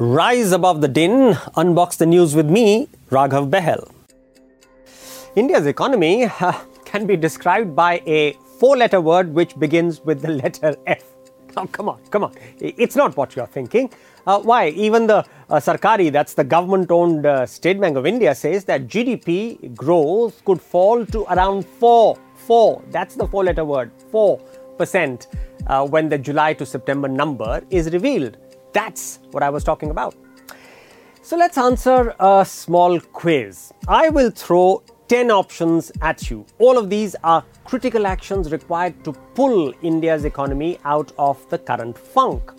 Rise above the din, unbox the news with me, Raghav Bahl. India's economy uh, can be described by a four letter word which begins with the letter F. Now, come on, come on. It's not what you're thinking. Uh, why? Even the uh, Sarkari, that's the government owned uh, State Bank of India, says that GDP growth could fall to around 4. 4. That's the four letter word. 4% uh, when the July to September number is revealed. That's what I was talking about. So let's answer a small quiz. I will throw 10 options at you. All of these are critical actions required to pull India's economy out of the current funk.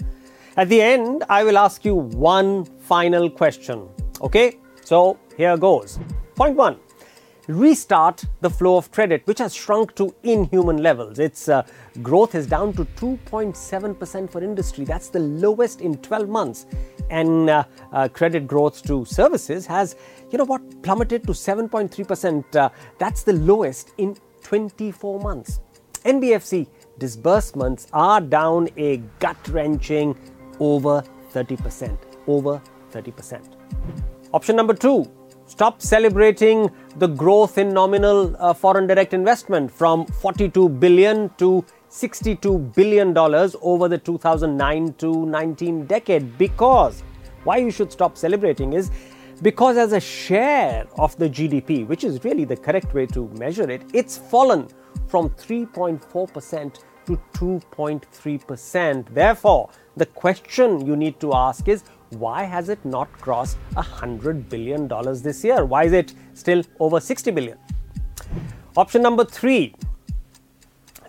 At the end, I will ask you one final question. Okay? So here goes. Point one restart the flow of credit, which has shrunk to inhuman levels. Its uh, growth is down to 2.7% for industry. That's the lowest in 12 months. And uh, uh, credit growth to services has, you know what, plummeted to 7.3%. Uh, that's the lowest in 24 months. NBFC disbursements are down a gut wrenching over 30%. Over 30%. Option number two Stop celebrating the growth in nominal uh, foreign direct investment from 42 billion to 62 billion dollars over the 2009 to 19 decade. Because why you should stop celebrating is because as a share of the GDP which is really the correct way to measure it it's fallen from 3.4% to 2.3% therefore the question you need to ask is why has it not crossed $100 billion this year? Why is it still over 60 billion? Option number three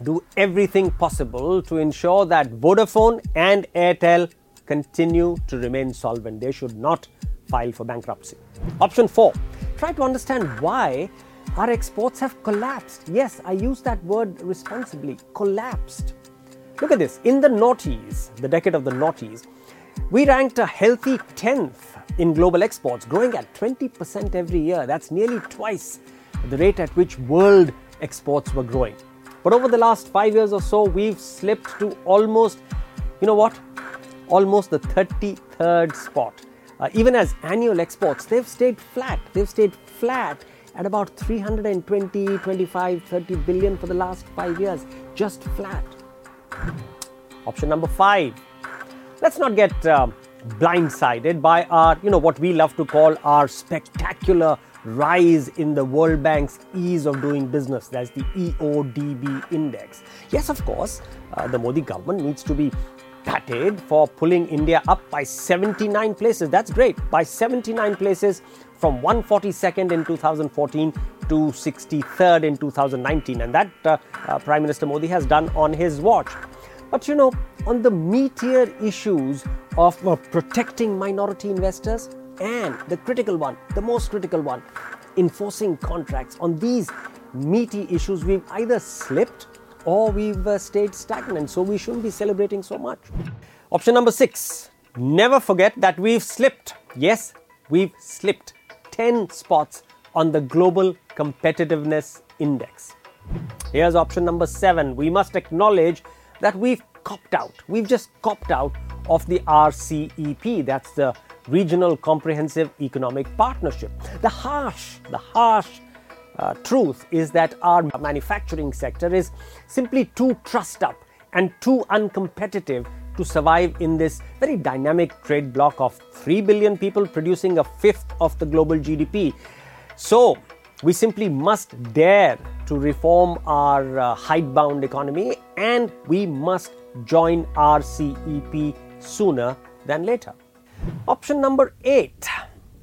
do everything possible to ensure that Vodafone and Airtel continue to remain solvent. They should not file for bankruptcy. Option four try to understand why our exports have collapsed. Yes, I use that word responsibly collapsed. Look at this. In the noughties, the decade of the noughties, we ranked a healthy 10th in global exports, growing at 20% every year. That's nearly twice the rate at which world exports were growing. But over the last five years or so, we've slipped to almost, you know what? Almost the 33rd spot. Uh, even as annual exports, they've stayed flat. They've stayed flat at about 320, 25, 30 billion for the last five years. Just flat. Option number five let's not get uh, blindsided by our, you know, what we love to call our spectacular rise in the World Bank's ease of doing business. That's the EODB index. Yes, of course, uh, the Modi government needs to be patted for pulling India up by 79 places. That's great. By 79 places from 142nd in 2014 to 63rd in 2019. And that uh, uh, Prime Minister Modi has done on his watch. But you know, on the meatier issues of uh, protecting minority investors and the critical one, the most critical one, enforcing contracts, on these meaty issues, we've either slipped or we've uh, stayed stagnant. So we shouldn't be celebrating so much. Option number six never forget that we've slipped. Yes, we've slipped 10 spots on the Global Competitiveness Index. Here's option number seven. We must acknowledge that we've copped out. We've just copped out of the RCEP. That's the Regional Comprehensive Economic Partnership. The harsh, the harsh uh, truth is that our manufacturing sector is simply too trussed up and too uncompetitive to survive in this very dynamic trade bloc of 3 billion people producing a fifth of the global GDP. So, we simply must dare to reform our uh, hidebound economy and we must join RCEP sooner than later. Option number eight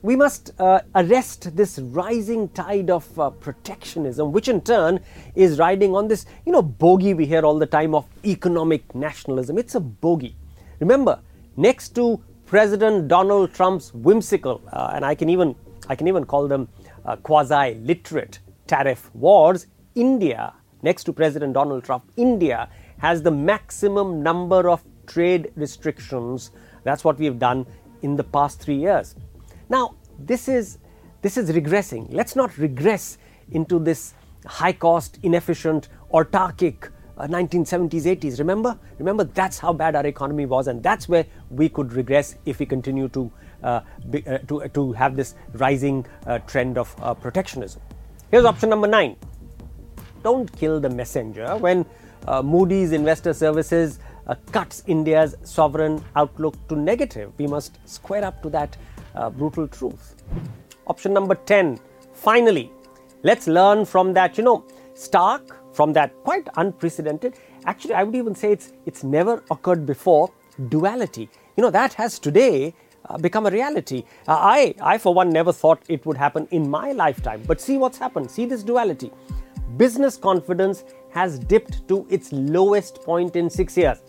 we must uh, arrest this rising tide of uh, protectionism, which in turn is riding on this, you know, bogey we hear all the time of economic nationalism. It's a bogey. Remember, next to President Donald Trump's whimsical, uh, and I can even I can even call them uh, quasi-literate tariff wars, India, next to President Donald Trump, India has the maximum number of trade restrictions. That's what we've done in the past three years. Now, this is this is regressing. Let's not regress into this high cost, inefficient, autarkic uh, 1970s, 80s. Remember? Remember, that's how bad our economy was, and that's where we could regress if we continue to, uh, be, uh, to, to have this rising uh, trend of uh, protectionism. Here's option number nine don't kill the messenger when uh, Moody's Investor Services uh, cuts India's sovereign outlook to negative. We must square up to that uh, brutal truth. Option number 10. Finally, let's learn from that, you know, stark, from that quite unprecedented, actually, I would even say it's, it's never occurred before, duality. You know, that has today uh, become a reality. Uh, I, I, for one, never thought it would happen in my lifetime. But see what's happened. See this duality. Business confidence has dipped to its lowest point in six years.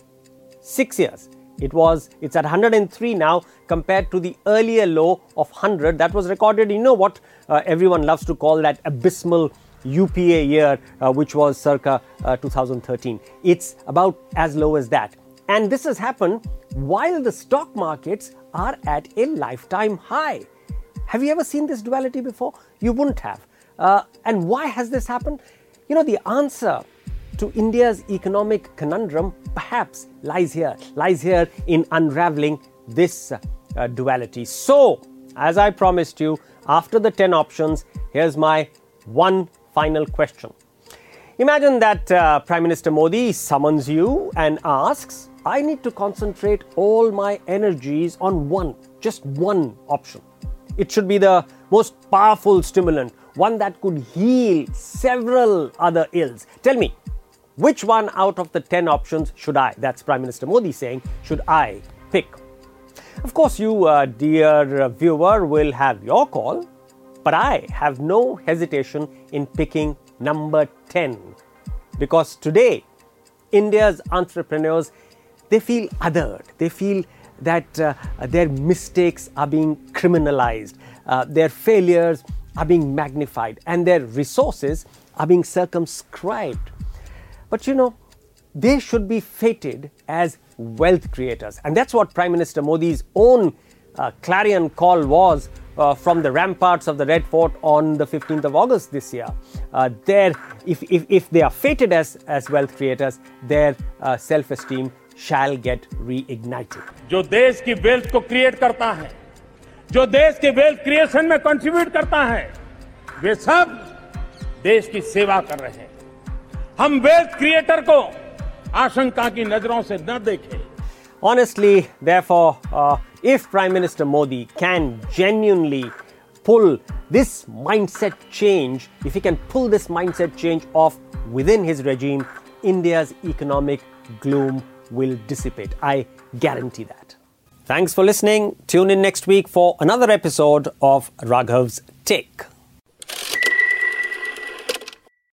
Six years. It was, it's at 103 now compared to the earlier low of 100 that was recorded. You know what uh, everyone loves to call that abysmal UPA year, uh, which was circa uh, 2013. It's about as low as that. And this has happened while the stock markets are at a lifetime high. Have you ever seen this duality before? You wouldn't have. Uh, and why has this happened? You know, the answer to India's economic conundrum perhaps lies here, lies here in unraveling this uh, duality. So, as I promised you, after the 10 options, here's my one final question. Imagine that uh, Prime Minister Modi summons you and asks, I need to concentrate all my energies on one, just one option. It should be the most powerful stimulant, one that could heal several other ills. Tell me, which one out of the 10 options should I, that's Prime Minister Modi saying, should I pick? Of course, you, uh, dear viewer, will have your call, but I have no hesitation in picking number 10 because today, India's entrepreneurs they feel othered. They feel that uh, their mistakes are being criminalized, uh, their failures are being magnified, and their resources are being circumscribed. But you know, they should be fated as wealth creators. And that's what Prime Minister Modi's own uh, clarion call was uh, from the ramparts of the Red Fort on the 15th of August this year. Uh, there, if, if, if, they are fated as, as wealth creators, their uh, self esteem shall get reignited. जो देश की wealth को create करता है जो देश के wealth creation में कंट्रीब्यूट करता है, वे सब देश की सेवा कर रहे हैं। हम वेल्थ क्रिएटर को आशंका की नज़रों से न देखें। Honestly therefore if prime minister Modi can genuinely pull this mindset change if you can pull this mindset change off within his regime India's economic gloom will dissipate I guarantee that Thanks for listening. Tune in next week for another episode of Raghav's Take.